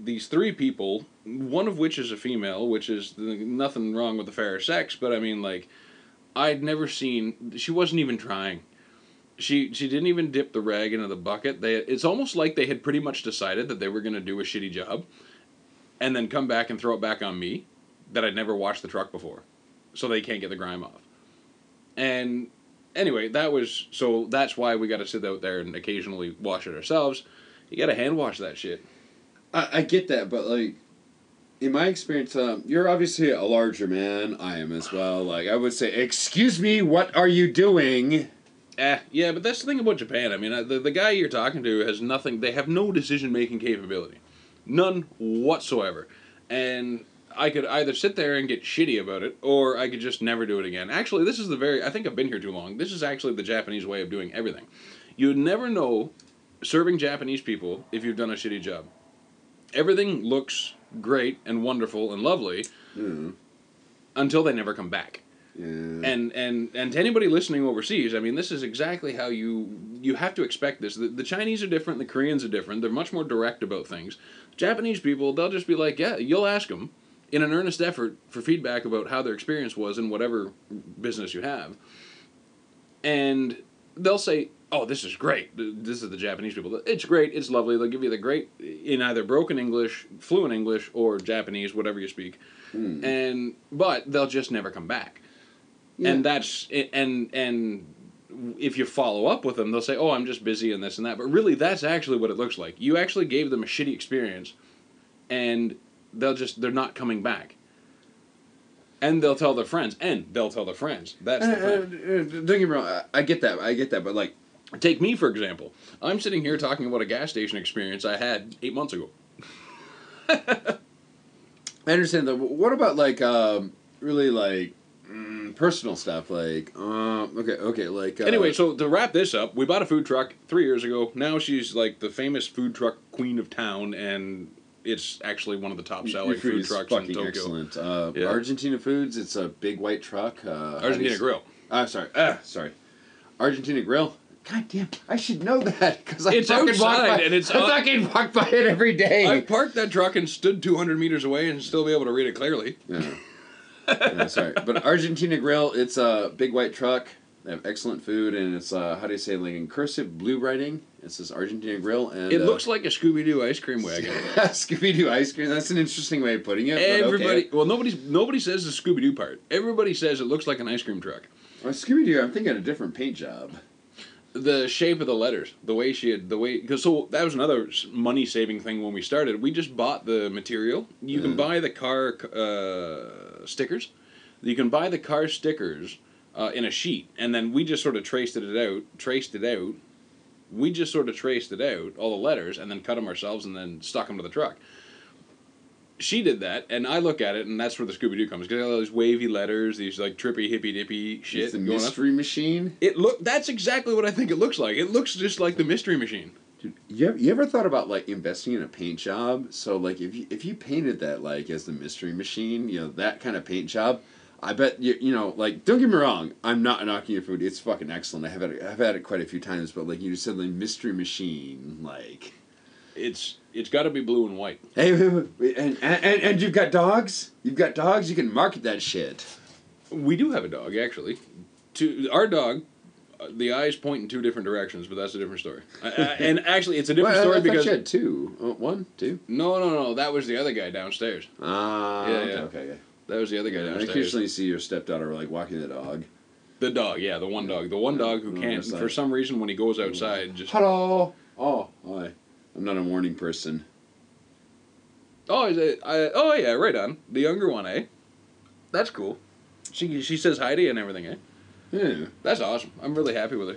these three people, one of which is a female, which is nothing wrong with the fair sex, but I mean like I'd never seen. She wasn't even trying. She she didn't even dip the rag into the bucket. They it's almost like they had pretty much decided that they were gonna do a shitty job, and then come back and throw it back on me, that I'd never washed the truck before, so they can't get the grime off. And anyway, that was so that's why we got to sit out there and occasionally wash it ourselves. You got to hand wash that shit. I, I get that, but like in my experience, um, you're obviously a larger man. I am as well. Like I would say, excuse me, what are you doing? Eh, yeah, but that's the thing about Japan. I mean, the, the guy you're talking to has nothing, they have no decision making capability. None whatsoever. And I could either sit there and get shitty about it, or I could just never do it again. Actually, this is the very, I think I've been here too long. This is actually the Japanese way of doing everything. You'd never know serving Japanese people if you've done a shitty job. Everything looks great and wonderful and lovely Mm, until they never come back. Yeah. and and and to anybody listening overseas i mean this is exactly how you you have to expect this. The, the chinese are different the koreans are different they're much more direct about things. Japanese people they'll just be like yeah you'll ask them in an earnest effort for feedback about how their experience was in whatever business you have. And they'll say oh, this is great. This is the Japanese people. It's great. It's lovely. They'll give you the great in either broken English, fluent English, or Japanese, whatever you speak. And but they'll just never come back. And that's and and if you follow up with them, they'll say, "Oh, I'm just busy and this and that." But really, that's actually what it looks like. You actually gave them a shitty experience, and they'll just they're not coming back. And they'll tell their friends, and they'll tell their friends. That's the Uh, uh, uh, don't get me wrong. I, I get that. I get that. But like, Take me for example. I'm sitting here talking about a gas station experience I had eight months ago. [laughs] I understand that. What about like um, really like mm, personal stuff? Like, uh, okay, okay, like. Uh, Anyway, so to wrap this up, we bought a food truck three years ago. Now she's like the famous food truck queen of town, and it's actually one of the top selling food trucks in Tokyo. excellent. Uh, Yeah. Argentina Foods. It's a big white truck. Uh, how do you Argentina Grill. Ah, sorry. Ah, sorry. Argentina Grill. God damn! I should know that because I It's fucking walk outside by, and it's I fucking walk by it every day. I parked that truck and stood 200 meters away and still be able to read it clearly. Yeah. yeah, sorry. But Argentina Grill, it's a big white truck. They have excellent food, and it's uh, how do you say like in cursive blue writing? It says Argentina Grill, and It uh, looks like a Scooby Doo ice cream wagon. [laughs] Scooby Doo ice cream. That's an interesting way of putting it. but okay. Everybody, well, nobody's nobody says the Scooby Doo part. Everybody says it looks like an ice cream truck. Well, Scooby Doo. I'm thinking a different paint job. The shape of the letters, the way she had, the way because so that was another money saving thing when we started. We just bought the material. You can buy the car uh, stickers. You can buy the car stickers uh, in a sheet, and then we just sort of traced it out. Traced it out. We just sort of traced it out, all the letters, and then cut them ourselves, and then stuck them to the truck. She did that, and I look at it, and that's where the Scooby Doo comes. Because all those wavy letters, these like trippy hippy dippy shit It's the going up. mystery machine. It look that's exactly what I think it looks like. It looks just like the mystery machine. Dude, you ever, you ever thought about like investing in a paint job? So like if you if you painted that like as the mystery machine, you know that kind of paint job, I bet you you know like don't get me wrong, I'm not knocking your food. It's fucking excellent. I have had it, I've had it quite a few times, but like you just said, like mystery machine, like It's it's got to be blue and white. hey, and, and and you've got dogs. You've got dogs. You can market that shit. We do have a dog actually. To our dog, uh, the eyes point in two different directions, but that's a different story. I, I, [laughs] and actually, it's a different Well, I- I story because you had two. One. two, Oh, one, two. no, no, no, that was the other guy downstairs. Ah, Yeah, okay, yeah. okay, okay. That was the other guy I downstairs. occasionally see your stepdaughter like walking the dog. The dog, yeah, the one dog, the one dog who can't, for some reason, when he goes outside, just Hello. Oh, hi. I'm not a morning person. oh, is it, I, oh yeah, right on. The younger one, eh? That's cool. She she says hi to you and everything, eh? Yeah. That's awesome. I'm really happy with her.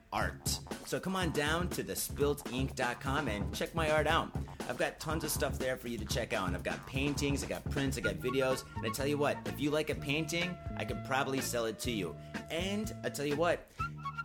art. So come on down to thespiltink.com and check my art out. I've got tons of stuff there for you to check out. And I've got paintings, I got prints, I got videos. And I tell you what, if you like a painting, I could probably sell it to you. And I tell you what,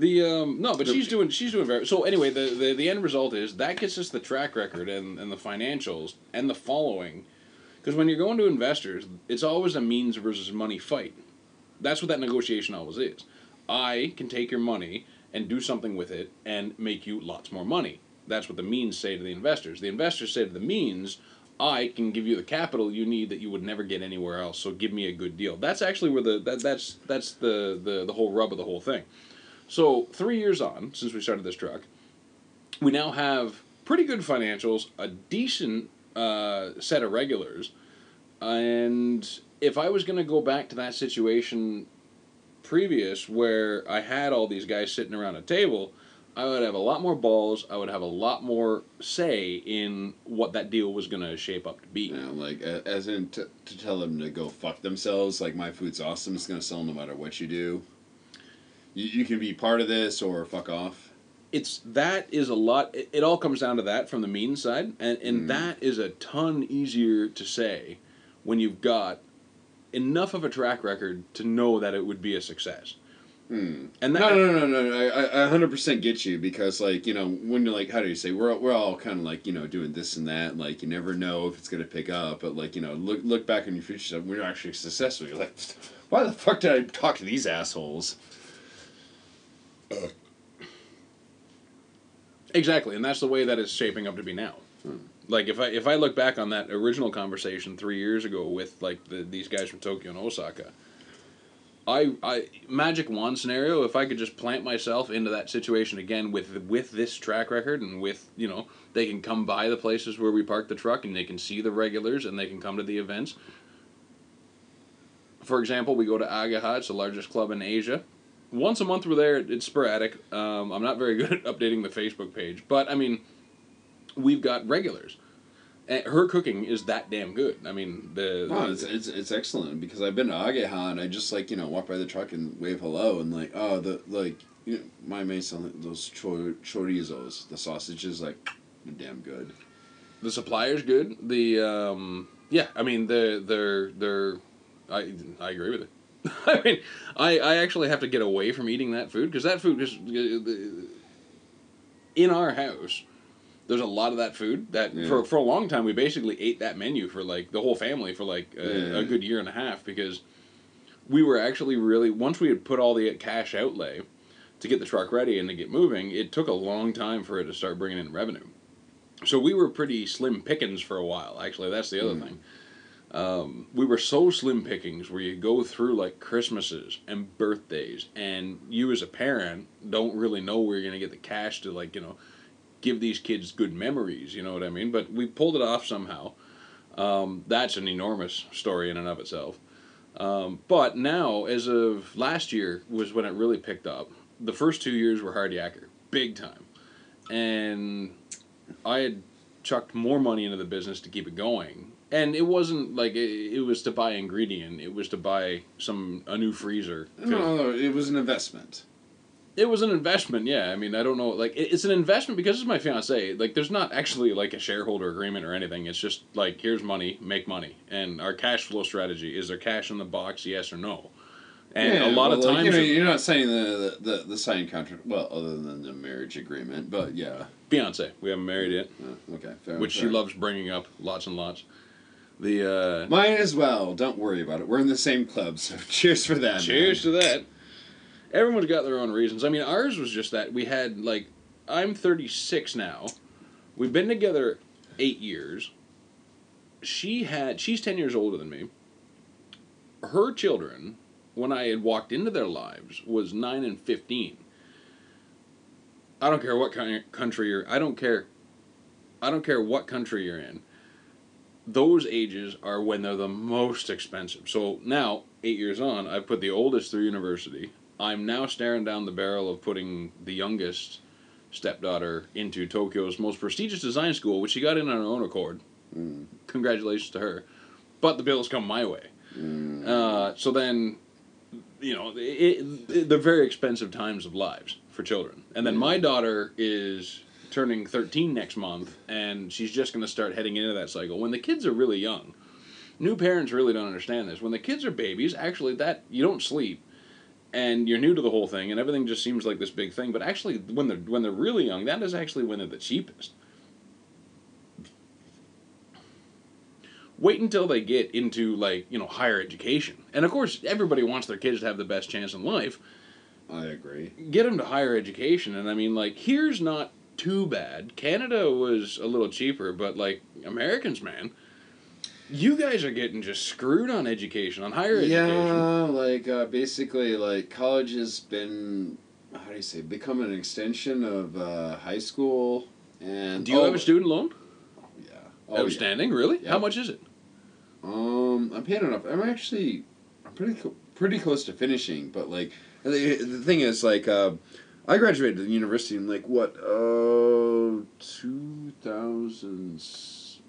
The um no, but she's doing she's doing very so anyway, the, the the end result is that gets us the track record and, and the financials and the following. Because when you're going to investors, it's always a means versus money fight. That's what that negotiation always is. I can take your money and do something with it and make you lots more money. That's what the means say to the investors. The investors say to the means, I can give you the capital you need that you would never get anywhere else. So give me a good deal. That's actually where the that, that's that's the, the the whole rub of the whole thing. So three years on since we started this truck, we now have pretty good financials, a decent uh, set of regulars, and if I was going to go back to that situation previous where I had all these guys sitting around a table, I would have a lot more balls. I would have a lot more say in what that deal was going to shape up to be. Know, like as in t- to tell them to go fuck themselves. Like my food's awesome. It's gonna sell no matter what you do. You, you can be part of this or fuck off. it's that is a lot it, it all comes down to that from the mean side and and Mm. that is a ton easier to say when you've got enough of a track record to know that it would be a success Hmm. and that No, no, no, no, no. I, I, I 100% get you because, like, you know, when you're like, how do you say, we're, we're all kind of like, you know, doing this and that. And, like, you never know if it's going to pick up. But, like, you know, look look back on your future stuff. We're actually successful. You're like, why the fuck did I talk to these assholes? [clears throat] exactly and that's the way that it's shaping up to be now Hmm. like if i if i look back on that original conversation three years ago with like the, these guys from tokyo and osaka I, I magic wand scenario. If I could just plant myself into that situation again with with this track record and with you know they can come by the places where we park the truck and they can see the regulars and they can come to the events. For example, we go to Ageha. It's the largest club in Asia. Once a month we're there. It's sporadic. Um, I'm not very [laughs] good at updating the Facebook page, but I mean, we've got regulars. And her cooking is that damn good. I mean, the, No, it's, it's, it's excellent because I've been to Ageha and I just, like, you know, walk by the truck and wave hello and, like, oh, the, like, you know, my mate's selling those chor- chorizos, the sausages, like, damn good. The supplier's good. The um, yeah, I mean they're they're they're I I agree with it. [laughs] I mean, I I actually have to get away from eating that food because that food is in our house. There's a lot of that food that Yeah. for for a long time we basically ate that menu for like the whole family for like a, Yeah. a good year and a half because we were actually really once we had put all the cash outlay to get the truck ready and to get moving, it took a long time for it to start bringing in revenue. So we were pretty slim pickings for a while. Actually, that's the other Mm. thing. Um, we were so slim pickings where you go through like Christmases and birthdays, and you as a parent don't really know where you're gonna get the cash to like you know give these kids good memories. You know what I mean? But we pulled it off somehow. Um, that's an enormous story in and of itself. Um, but now, as of last year, was when it really picked up. The first two years were hard yakker, big time, and I had chucked more money into the business to keep it going. And it wasn't like it, it was to buy ingredient. It was to buy some a new freezer. No, no, it was an investment. It was an investment, yeah. I mean, I don't know, like it, it's an investment because it's my fiance. Like, there's not actually like a shareholder agreement or anything. It's just like here's money, make money, and our cash flow strategy is there cash in the box, yes or no. And Yeah, a lot of well, like, times, you know, you're not saying the, the, the, the signed contract, well, other than the marriage agreement, but yeah. fiance, we haven't married yet, Uh, okay, fair which she loves bringing up lots and lots. The uh, Mine as well. Don't worry about it. We're in the same club, so [laughs] cheers for that. Cheers man. to that. Everyone's got their own reasons. I mean, ours was just that we had like I'm 36 now. We've been together 8 years. She had she's 10 years older than me. Her children when I had walked into their lives was 9 and 15. I don't care what kind country you're I don't care I don't care what country you're in. Those ages are when they're the most expensive. So now, eight years on, I've put the oldest through university. I'm now staring down the barrel of putting the youngest stepdaughter into Tokyo's most prestigious design school, which she got in on her own accord. Mm. Congratulations to her. But the bills come my way. Mm. Uh, so then, you know, it, it, they're very expensive times of lives for children. And then my daughter is turning 13 next month, and she's just going to start heading into that cycle. When the kids are really young, new parents really don't understand this. When the kids are babies, actually, that you don't sleep. and you're new to the whole thing, and everything just seems like this big thing. But actually, when they're when they're really young, that is actually when they're the cheapest. Wait until they get into like you know higher education, and of course everybody wants their kids to have the best chance in life. I agree. Get them to higher education, and I mean like here's not too bad. Canada was a little cheaper, but like Americans, man, you guys are getting just screwed on education, on higher education. Yeah, like uh, basically, like college has been how do you say become an extension of uh, high school. And Do you oh, have a student loan? Yeah. Oh, yeah. Outstanding, really? Yeah. How much is it? Um, I'm paying enough. I'm actually, I'm pretty pretty close to finishing. But like, the, the thing is, like, uh, I graduated the university in like what, uh, two thousand,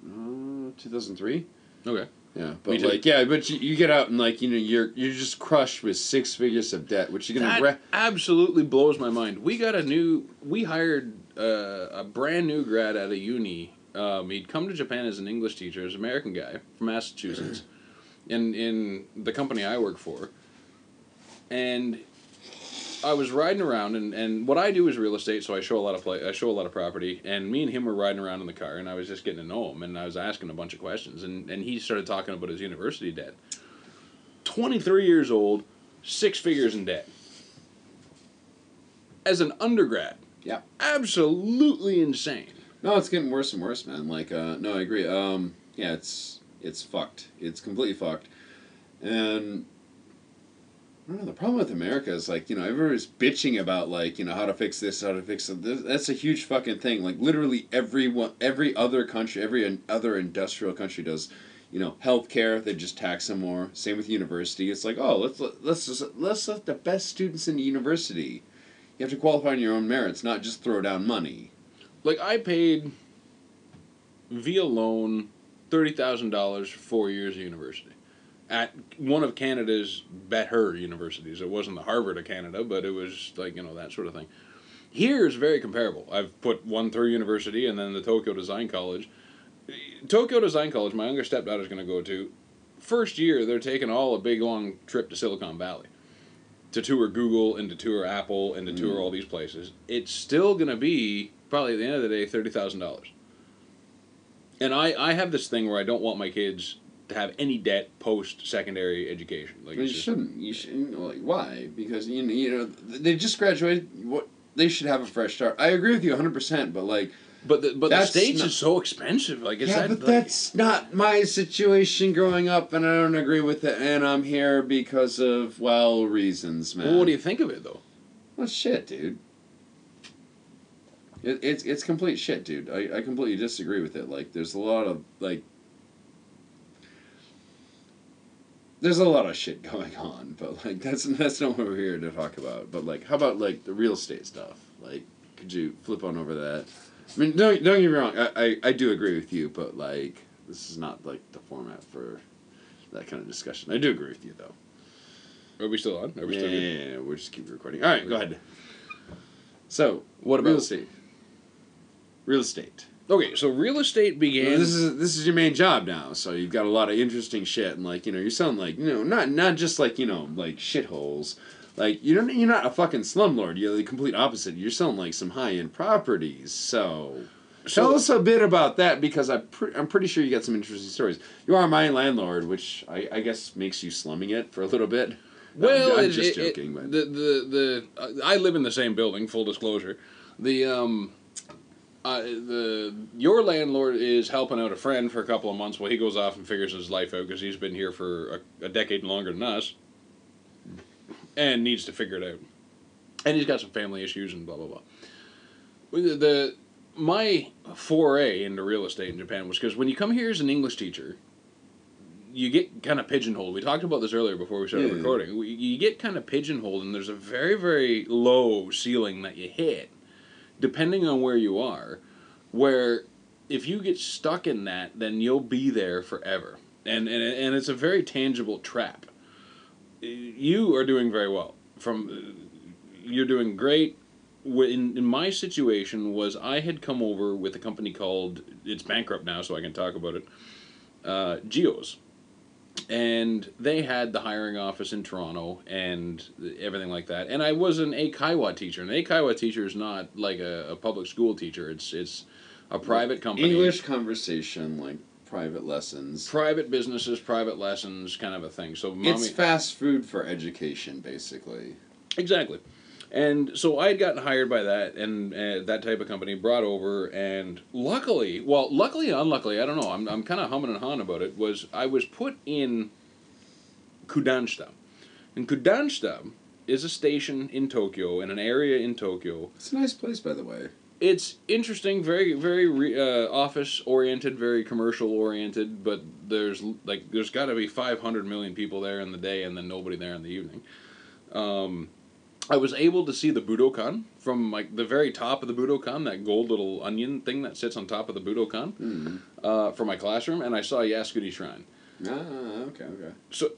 uh, two thousand three. Okay. Yeah, but like, yeah, but you, you get out and like, you know, you're you're just crushed with six figures of debt, which you're gonna. That Re- absolutely blows my mind. We got a new. We hired uh, a brand new grad at a uni. Um, he'd come to Japan as an English teacher, as an American guy from Massachusetts, in in the company I work for. And I was riding around, and, and what I do is real estate, so I show a lot of play. I show a lot of property, and me and him were riding around in the car, and I was just getting to know him, and I was asking a bunch of questions, and, and he started talking about his university debt. Twenty three years old, six figures in debt. As an undergrad, Yeah. absolutely insane. No, it's getting worse and worse, man. Like, uh, no, I agree. Um, yeah, it's it's fucked. It's completely fucked. And I don't know. The problem with America is like you know everybody's bitching about like you know how to fix this, how to fix. This- That's a huge fucking thing. Like literally everyone, every other country, every other industrial country does. You know, healthcare they just tax them more. Same with university. It's like oh let's let, let's just, let's let the best students in the university. You have to qualify on your own merits, not just throw down money. Like I paid via loan thirty thousand dollars for four years of university at one of Canada's better universities. It wasn't the Harvard of Canada, but it was like you know that sort of thing. Here is very comparable. I've put one through university and then the Tokyo Design College. Tokyo Design College, my younger stepdaughter's going to go to. First year, they're taking all a big long trip to Silicon Valley to tour Google and to tour Apple and to tour mm. all these places. It's still going to be probably at the end of the day thirty thousand dollars. And I, I have this thing where I don't want my kids to have any debt post secondary education. Like you just- shouldn't. You shouldn't. Like why? Because you know, you know they just graduated. What they should have a fresh start. I agree with you hundred percent. But like, but the, but the states not- is so expensive. Like is yeah, that but like- that's not my situation growing up, and I don't agree with it. And I'm here because of well reasons, man. well, what do you think of it though? Well, shit, dude. It, it's it's complete shit, dude. I, I completely disagree with it. Like, there's a lot of like. There's a lot of shit going on, but like that's that's not what we're here to talk about. But like, how about like the real estate stuff? Like, could you flip on over that? I mean, don't don't get me wrong. I, I, I do agree with you, but like, this is not like the format for that kind of discussion. I do agree with you though. Are we still on? Are we Yeah, still yeah, good? yeah, we'll just keep recording. All right, go ahead. So, What about real estate? Real estate. Okay, so real estate began. this is this is your main job now, so you've got a lot of interesting shit, and like you know, you're selling like you know, not not just like you know, like shitholes. Like you don't, you're not a fucking slumlord. You're the complete opposite. You're selling like some high end properties. So, So- tell us a bit about that because I'm pre- I'm pretty sure you got some interesting stories. You are my landlord, which I, I guess makes you slumming it for a little bit. No, I'm- Well, I'm, it- just it- it- joking, but the the the uh, I live in the same building. Full disclosure, the um, uh, the your landlord is helping out a friend for a couple of months while he goes off and figures his life out because he's been here for a, a decade longer than us, and needs to figure it out, and he's got some family issues and blah blah blah. The, the my foray into real estate in Japan was because when you come here as an English teacher, you get kind of pigeonholed. We talked about this earlier before we started Yeah. recording. You get kind of pigeonholed, and there's a very, very low ceiling that you hit, depending on where you are. Where if you get stuck in that, then you'll be there forever, and and and it's a very tangible trap. You are doing very well. From you're doing great. In, in my situation was I had come over with a company called it's bankrupt now, so I can talk about it. Uh, Geos and they had the hiring office in Toronto and everything like that. And I was an Eikaiwa teacher. An Eikaiwa teacher is not like a, a public school teacher. It's it's a private company. English conversation, like private lessons. private businesses, private lessons, kind of a thing. So mommy, It's fast food for education, basically. Exactly. And so I had gotten hired by that and uh, that type of company, brought over, and luckily, well, luckily unluckily, I don't know, I'm, I'm kind of humming and hawing about it, was I was put in Kudanshita. And Kudanshita is a station in Tokyo, in an area in Tokyo. It's a nice place, by the way. It's interesting, very, very re, uh, office oriented, very commercial oriented, but there's like, there's got to be 500 million people there in the day and then nobody there in the evening. Um, I was able to see the Budokan from like the very top of the Budokan, that gold little onion thing that sits on top of the Budokan, Hmm. uh, from my classroom, and I saw Yasukuni Shrine. Ah, okay, okay. So,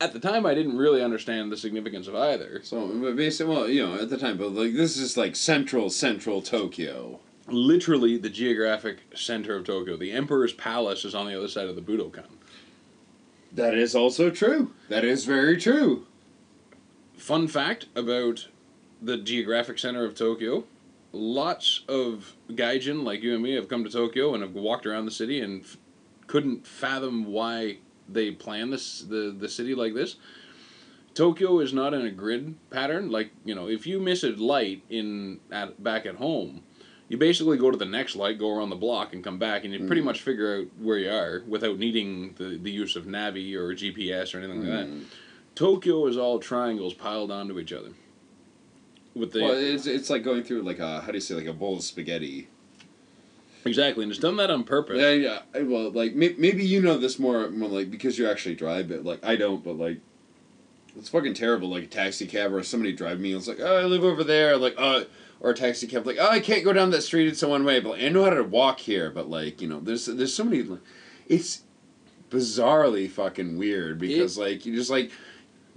at the time, I didn't really understand the significance of either. So, but basically, well, you know, at the time, but like this is like central, central Tokyo. Literally, the geographic center of Tokyo. The Emperor's Palace is on the other side of the Budokan. That is also true. That is very true. Fun fact about the geographic center of Tokyo lots of gaijin like you and me have come to Tokyo and have walked around the city and f- couldn't fathom why they plan this the, the city like this. Tokyo is not in a grid pattern. Like you know, if you miss a light in at back at home, you basically go to the next light, go around the block, and come back, and you pretty Mhm. much figure out where you are without needing the, the use of Navi or GPS or anything like that. Tokyo is all triangles piled onto each other. With the Well, it's it's like going through like a how do you say like a bowl of spaghetti. exactly, and it's done that on purpose. Yeah, yeah. I- Well, like may, maybe you know this more, more like because you actually drive, but like I don't. But like, it's fucking terrible. Like a taxi cab or somebody drive me. It's like oh, I live over there. Like uh, or a taxi cab. Like oh, I can't go down that street. It's a one way. But like, I know how to walk here. But like you know, there's there's so many. like, It's bizarrely fucking weird because like you just like.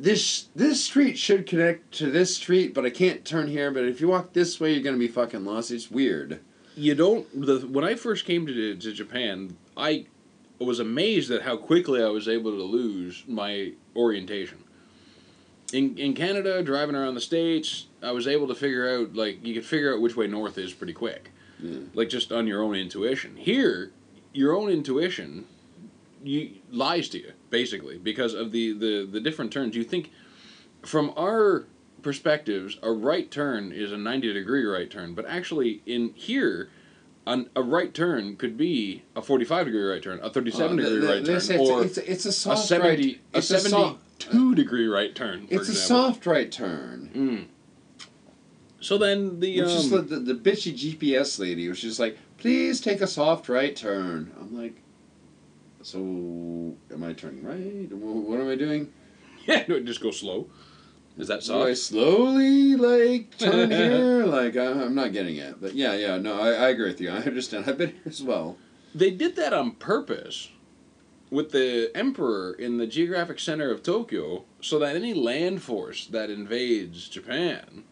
This this street should connect to this street, but I can't turn here. But if you walk this way, you're gonna be fucking lost. It's weird. You don't. The when I first came to to Japan, I was amazed at how quickly I was able to lose my orientation. In in Canada, driving around the states, I was able to figure out like you could figure out which way north is pretty quick, Yeah. like just on your own intuition. Here, your own intuition, you lies to you basically because of the the the different turns. You think from our perspectives, a right turn is a 90 degree right turn, but actually in here, an, a right turn could be a 45 degree right turn, a 37 Oh, degree th- right turn, it's, or it's, a, it's a a 70 right. a It's a 72 degree right turn, for It's a soft right turn. Mm. So then the Which is um, the, the, the bitchy GPS lady was just like, please take a soft right turn. I'm like, so am I turning right? What am I doing? [laughs] yeah, no, just go slow. Is that Do I slowly like turn [laughs] here? Like I, I'm not getting it, but yeah, yeah, no, I, I agree with you. I understand. I've been here as well. They did that on purpose with the emperor in the geographic center of Tokyo so that any land force that invades Japan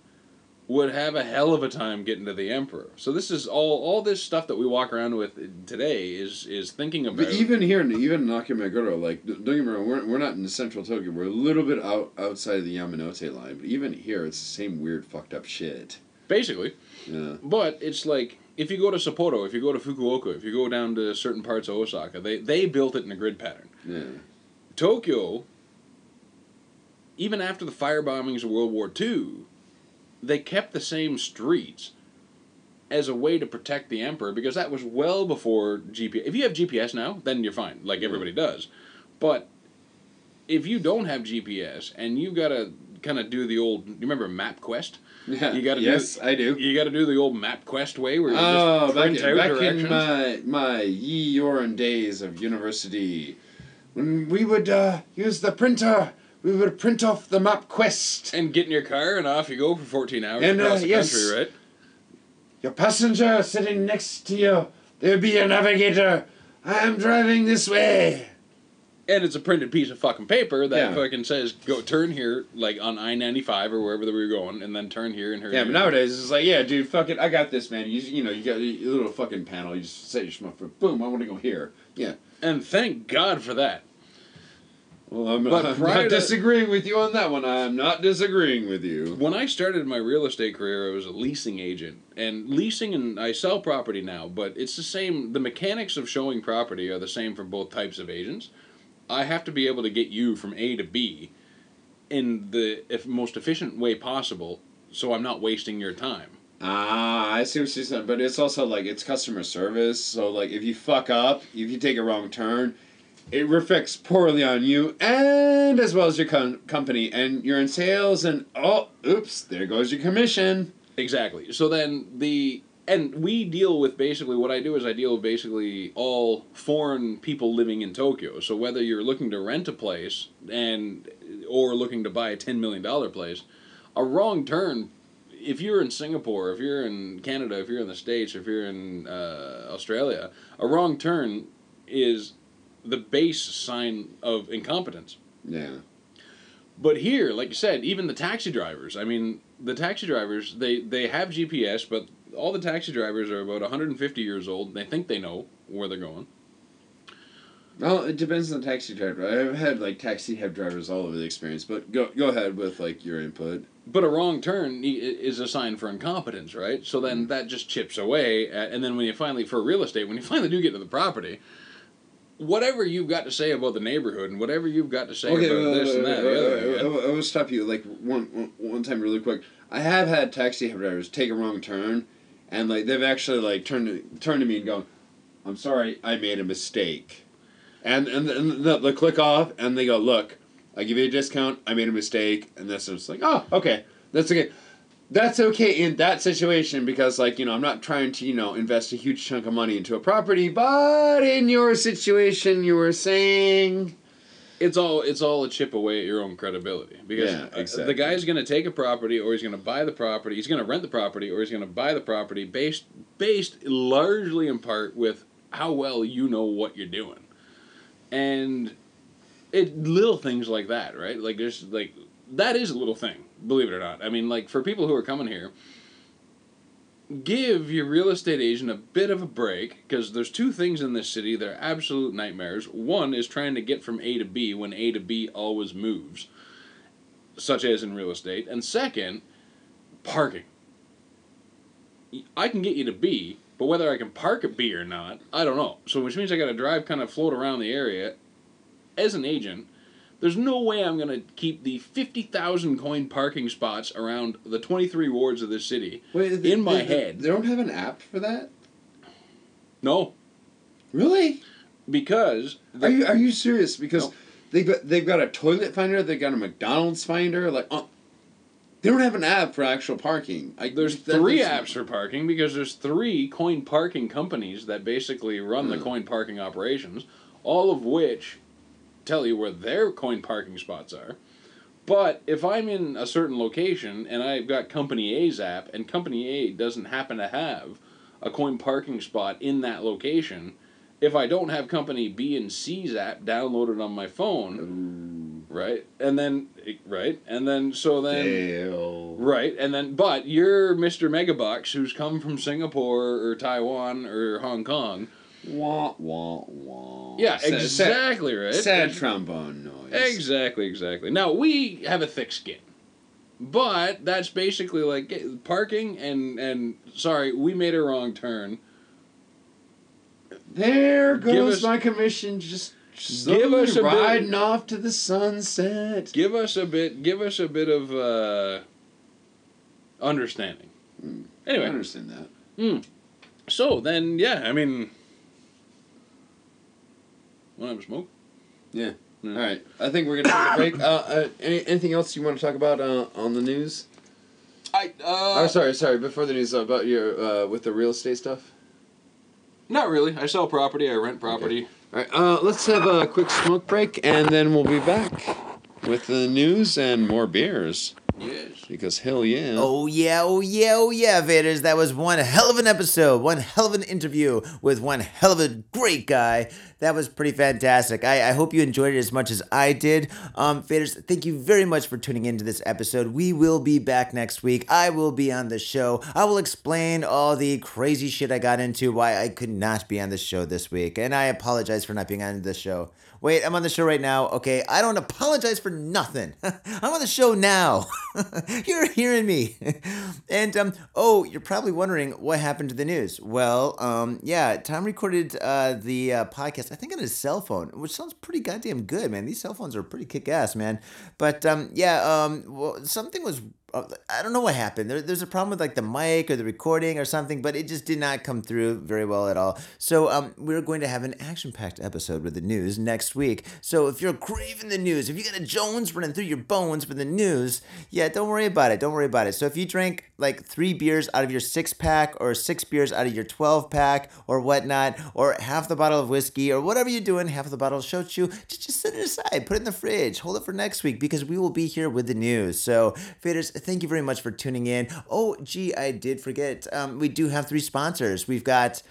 would have a hell of a time getting to the emperor. So this is all all this stuff that we walk around with today is is thinking about But even here, even in Nakameguro, like don't get me wrong, we're, we're not in central Tokyo. We're a little bit out outside of the Yamanote line, but even here, it's the same weird fucked up shit. basically. Yeah. But it's like if you go to Sapporo, if you go to Fukuoka, if you go down to certain parts of Osaka, they they built it in a grid pattern. Yeah. Tokyo, even after the fire bombings of World War II, they kept the same streets as a way to protect the emperor because that was well before GPS. If you have GPS now, then you're fine, like everybody does. But if you don't have GPS and you've gotta kind of do the old, you remember MapQuest? Yeah. You gotta do- yes, I do. You got to do the old MapQuest way where you Oh, just back, print in, out back directions. in my my ye yoren days of university, when we would uh, use the printer, we would print off the MapQuest. and get in your car and off you go for 14 hours And, uh, across the yes. country, right? Your passenger sitting next to you, there'll be your navigator. I am driving this way. And it's a printed piece of fucking paper that Yeah. fucking says go turn here like on I ninety five or wherever we were going, and then turn here and here. Yeah, but nowadays it's like, yeah, dude, fuck it, I got this, man. You you know, you got a little fucking panel. You just set your smartphone. Boom, I want to go here. Yeah. And thank God for that. Well, I'm, But I'm not to- disagreeing with you on that one. I'm not disagreeing with you. When I started my real estate career, I was a leasing agent. And leasing and I sell property now, but it's the same the mechanics of showing property are the same for both types of agents. I have to be able to get you from A to B in the if most efficient way possible so I'm not wasting your time. Ah, I see what you're saying, but it's also like it's customer service. So like, if you fuck up, if you take a wrong turn, it reflects poorly on you and as well as your com- company. And you're in sales, and oh, oops, there goes your commission. Exactly. So then the and we deal with basically what I do is I deal with basically all foreign people living in Tokyo. So whether you're looking to rent a place and or looking to buy a ten million dollar place, a wrong turn. If you're in Singapore, if you're in Canada, if you're in the States, if you're in uh, Australia, a wrong turn is the base sign of incompetence. Yeah. But here, like you said, even the taxi drivers. I mean, the taxi drivers they they have GPS, but all the taxi drivers are about 150 years old. They think they know where they're going. Well, it depends on the taxi driver. I've had like taxi cab drivers all over the experience, but go go ahead with like your input. But a wrong turn is a sign for incompetence, right? So then mm. that just chips away, at, and then when you finally for real estate, when you [laughs] finally do get to the property, whatever you've got to say about the neighborhood and whatever you've got to say Okay, about this and that, the other, again, I, I will stop you like one, one one time really quick. I have had taxi drivers take a wrong turn, and like they've actually like turned to, turned to me and gone, "I'm sorry, I made a mistake," and and, and the, the click off, and they go, "Look, I give you a discount. I made a mistake," and that's just like, "Oh, okay, that's okay." That's okay in that situation because, like, you know, I'm not trying to, you know, invest a huge chunk of money into a property, but in your situation, you were saying. it's all it's all a chip away at your own credibility because Yeah, uh, exactly. the guy's going to take a property or he's going to buy the property he's going to rent the property or he's going to buy the property based based largely in part with how well you know what you're doing and it little things like that right like there's like that is a little thing believe it or not i mean like for people who are coming here give your real estate agent a bit of a break because there's two things in this city that are absolute nightmares. One is trying to get from A to B when A to B always moves, such as in real estate. And second, parking. I can get you to B, but whether I can park at B or not, I don't know. So which means I got to drive kind of float around the area. As an agent, there's no way I'm going to keep the 50,000 coin parking spots around the 23 wards of this city Wait, in my head. They don't have an app for that? No, Really? because the- Are you are you serious? Because No. they've got they've got a toilet finder, they've got a McDonald's finder, like oh, they don't have an app for actual parking. I, there's three apps for parking because there's three coin parking companies that basically run the Hmm. coin parking operations, all of which tell you where their coin parking spots are. But if I'm in a certain location and I've got Company A's app and Company A doesn't happen to have a coin parking spot in that location, if I don't have Company B and C's app downloaded on my phone, right? And then right? And then so then. Right, and then but you're Mr. Megabucks who's come from Singapore or Taiwan or Hong Kong. Wah wah wah. Yeah, Sad- exactly right. Sad, sad trombone noise. Exactly, exactly. Now we have a thick skin, but that's basically like eh, parking and and sorry, we made a wrong turn. There goes us- my commission, just Give us a bit- riding off to the sunset. Give us a bit. Give us a bit of uh, understanding. Mm. I Anyway, understand that. so then yeah, I mean, want to have a smoke? Yeah. All right. I think we're gonna take a break. [coughs] Uh, uh, any, anything else you want to talk about uh, on the news? I uh, oh, sorry, sorry. Before the news, about your uh, with the real estate stuff. Not really. I sell property. I rent property. All right. Uh, let's have a quick smoke break, and then we'll be back with the news and more beers. Yes. Because hell yeah. Oh yeah, oh yeah, oh yeah, Faders. That was one hell of an episode, one hell of an interview with one hell of a great guy. That was pretty fantastic. I, I hope you enjoyed it as much as I did. Um, Faders, thank you very much for tuning into this episode. We will be back next week. I will be on the show. I will explain all the crazy shit I got into, why I could not be on the show this week. And I apologize for not being on the show. Wait, I'm on the show right now. Okay, I don't apologize for nothing. [laughs] I'm on the show now. [laughs] you're hearing me. [laughs] and um, oh, you're probably wondering what happened to the news. Well, um, yeah, Tom recorded uh, the uh, podcast. I think on his cell phone, which sounds pretty goddamn good, man. These cell phones are pretty kick ass, man. But um, yeah, um, well, something was I don't know what happened. There, there's a problem with like the mic or the recording or something, but it just did not come through very well at all. So um, we're going to have an action-packed episode with the news next week. So if you're craving the news, if you got a Jones running through your bones for the news, yeah, don't worry about it. Don't worry about it. So if you drink like three beers out of your six pack, or six beers out of your twelve pack, or whatnot, or half the bottle of whiskey, or whatever you're doing, half the bottle of shochu, just just set it aside, put it in the fridge, hold it for next week because we will be here with the news. So faders thank you very much for tuning in. Oh, gee, I did forget. Um, we do have three sponsors. We've got.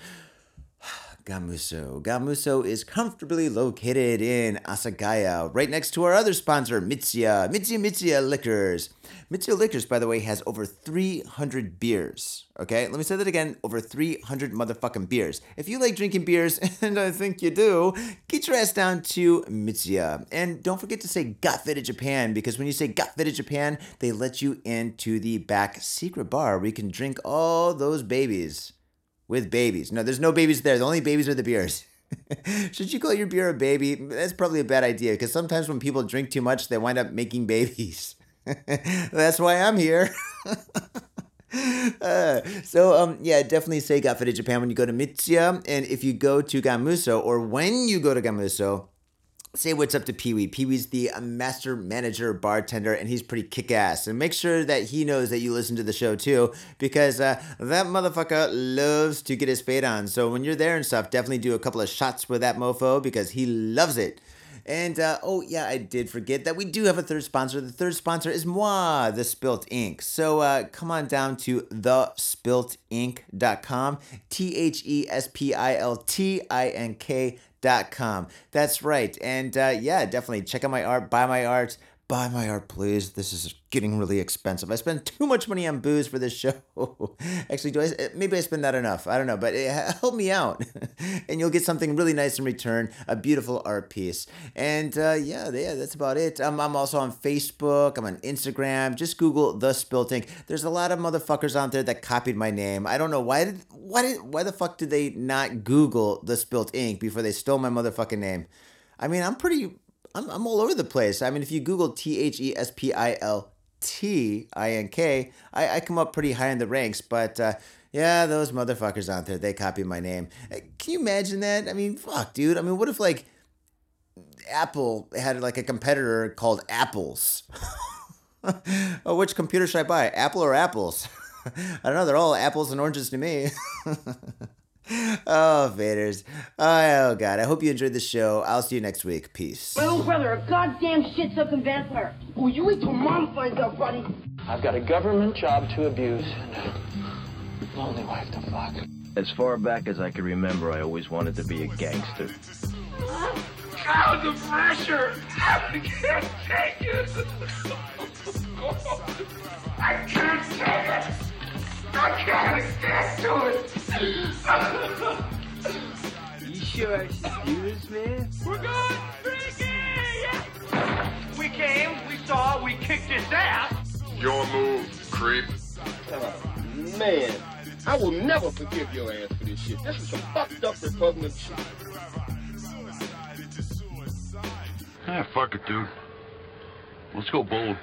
Gamuso. Gamuso is comfortably located in Asagaya, right next to our other sponsor, Mitsuya. Mitsuya Mitsuya Liquors. Mitsuya Liquors, by the way, has over 300 beers. Okay, let me say that again over 300 motherfucking beers. If you like drinking beers, [laughs] and I think you do, get your ass down to Mitsuya. And don't forget to say Got Faded Japan, because when you say Got Faded Japan, they let you into the back secret bar where you can drink all those babies with babies. No, there's no babies there. The only babies are the beers. [laughs] Should you call your beer a baby? That's probably a bad idea because sometimes when people drink too much, they wind up making babies. [laughs] That's why I'm here. [laughs] uh, so um yeah, definitely say Faded Japan when you go to Mitsuya, and if you go to Gamuso or when you go to Gamuso, say what's up to Pee Wee. Pee Wee's the master manager bartender, and he's pretty kick ass. And make sure that he knows that you listen to the show too, because uh, that motherfucker loves to get his fade on. So when you're there and stuff, definitely do a couple of shots with that mofo because he loves it. And uh, oh, yeah, I did forget that we do have a third sponsor. The third sponsor is moi, The Spilt Ink. So uh, come on down to thespiltink.com, T H E S P I L T I N K. That's right. And uh, yeah, definitely check out my art, buy my art, buy my art, please. This is getting really expensive. I spend too much money on booze for this show. [laughs] Actually, do I? Maybe I spend that enough. I don't know, but it, [laughs] help me out, [laughs] and you'll get something really nice in return. A beautiful art piece. And uh, yeah, yeah, that's about it. Um, I'm also on Facebook. I'm on Instagram. Just Google the Spilt Ink. There's a lot of motherfuckers out there that copied my name. I don't know why did why did why the fuck did they not Google the Spilt Ink before they stole my motherfucking name? I mean, I'm pretty I'm, I'm all over the place. I mean, if you Google T H E S P I L T I N K, I, I come up pretty high in the ranks. But uh, yeah, those motherfuckers out there, they copy my name. Can you imagine that? I mean, fuck, dude. I mean, what if like Apple had like a competitor called Apples? [laughs] oh, which computer should I buy? Apple or Apples? [laughs] I don't know. They're all apples and oranges to me. [laughs] [laughs] oh, Faders. Oh, God. I hope you enjoyed the show. I'll see you next week. Peace. My little brother, a goddamn shit sucking vampire. Will you wait till mom finds out, buddy? I've got a government job to abuse and a lonely wife to fuck. As far back as I can remember, I always wanted to be a gangster. God, the pressure! [laughs] I can't take it! I can't take it! I can't stand! You sure I should do this, man? We're going freaky! We came, we saw, we kicked his ass! Your move, creep. Man, I will never forgive your ass for this shit. This is some fucked up repugnant shit. Ah, fuck it, dude. Let's go bold.